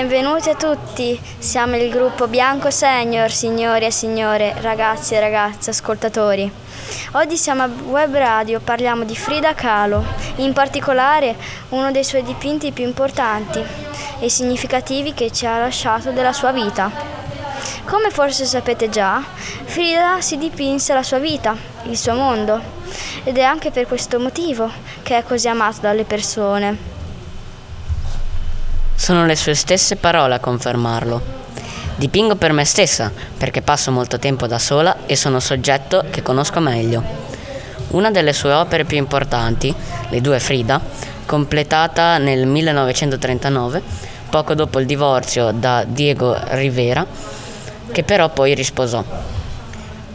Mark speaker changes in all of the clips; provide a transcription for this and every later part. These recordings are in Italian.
Speaker 1: Benvenuti a tutti, siamo il gruppo Bianco Senior, signori e signore, ragazzi e ragazze, ascoltatori. Oggi siamo a Web Radio, parliamo di Frida Kahlo, in particolare uno dei suoi dipinti più importanti e significativi che ci ha lasciato della sua vita. Come forse sapete già, Frida si dipinse la sua vita, il suo mondo, ed è anche per questo motivo che è così amato dalle persone.
Speaker 2: Sono le sue stesse parole a confermarlo. Dipingo per me stessa, perché passo molto tempo da sola e sono soggetto che conosco meglio. Una delle sue opere più importanti, Le due Frida, completata nel 1939, poco dopo il divorzio da Diego Rivera, che però poi risposò.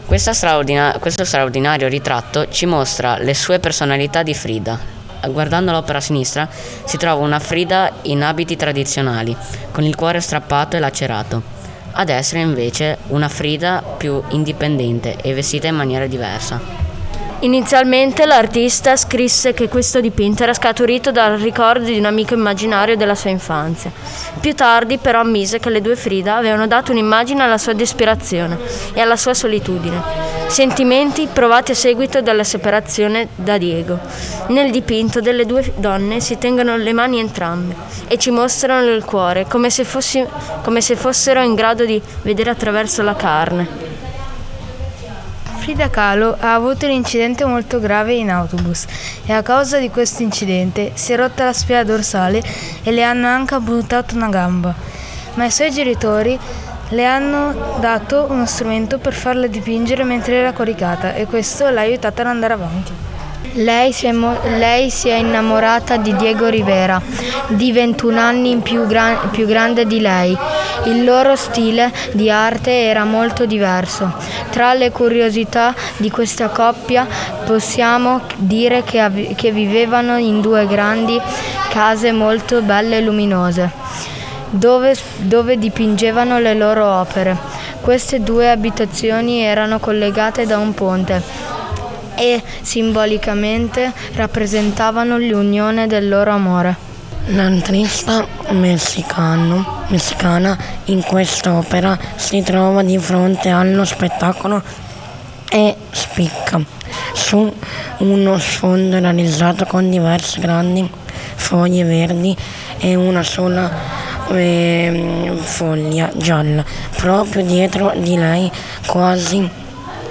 Speaker 2: Questo straordinario ritratto ci mostra le sue personalità di Frida, guardando l'opera a sinistra si trova una Frida in abiti tradizionali, con il cuore strappato e lacerato. A destra invece una Frida più indipendente e vestita in maniera diversa.
Speaker 3: Inizialmente l'artista scrisse che questo dipinto era scaturito dal ricordo di un amico immaginario della sua infanzia. Più tardi però ammise che le due Frida avevano dato un'immagine alla sua disperazione e alla sua solitudine, sentimenti provati a seguito della separazione da Diego. Nel dipinto delle due donne si tengono le mani entrambe e ci mostrano il cuore come se, fossi, come se fossero in grado di vedere attraverso la carne.
Speaker 4: Frida Kahlo ha avuto un incidente molto grave in autobus e a causa di questo incidente si è rotta la spina dorsale e le hanno anche amputato una gamba. Ma i suoi genitori le hanno dato uno strumento per farla dipingere mentre era coricata e questo l'ha aiutata ad andare avanti.
Speaker 5: Lei si, mo- lei si, è innamorata di Diego Rivera, di 21 anni più, gran- più grande di lei. Il loro stile di arte era molto diverso. Tra le curiosità di questa coppia possiamo dire che, av- che vivevano in due grandi case molto belle e luminose, dove, dove dipingevano le loro opere. Queste due abitazioni erano collegate da un ponte e simbolicamente rappresentavano l'unione del loro amore.
Speaker 6: L'artista messicano, messicana in quest'opera si trova di fronte allo spettacolo e spicca su uno sfondo realizzato con diverse grandi foglie verdi e una sola eh, foglia gialla. Proprio dietro di lei quasi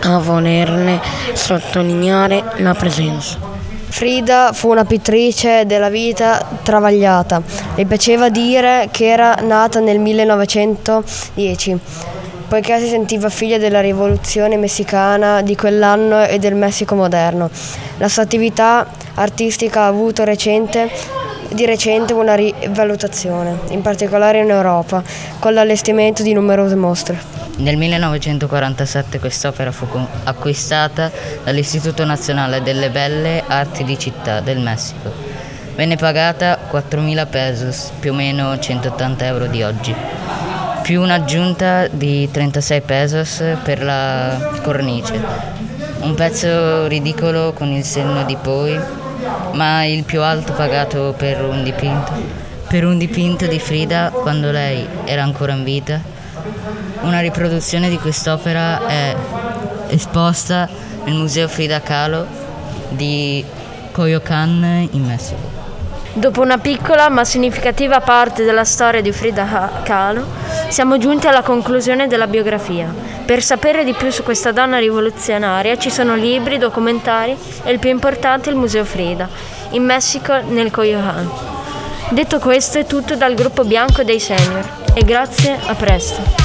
Speaker 6: a volerne sottolineare la presenza.
Speaker 7: Frida fu una pittrice della vita travagliata. Le piaceva dire che era nata nel 1910, poiché si sentiva figlia della rivoluzione messicana di quell'anno e del Messico moderno. La sua attività artistica ha avuto recente, di recente una rivalutazione, in particolare in Europa, con l'allestimento di numerose mostre.
Speaker 2: Nel 1947 quest'opera fu acquistata dall'Istituto Nazionale delle Belle Arti di Città del Messico. Venne pagata 4.000 pesos, più o meno 180 euro di oggi, più un'aggiunta di 36 pesos per la cornice. Un pezzo ridicolo con il senno di poi, ma il più alto pagato per un dipinto. Per un dipinto di Frida quando lei era ancora in vita una riproduzione di quest'opera è esposta nel Museo Frida Kahlo di Coyoacán in Messico.
Speaker 3: Dopo una piccola ma significativa parte della storia di Frida Kahlo, siamo giunti alla conclusione della biografia. Per sapere di più su questa donna rivoluzionaria ci sono libri, documentari e il più importante il Museo Frida, in Messico nel Coyoacán. Detto questo è tutto dal gruppo bianco dei senior e grazie, a presto.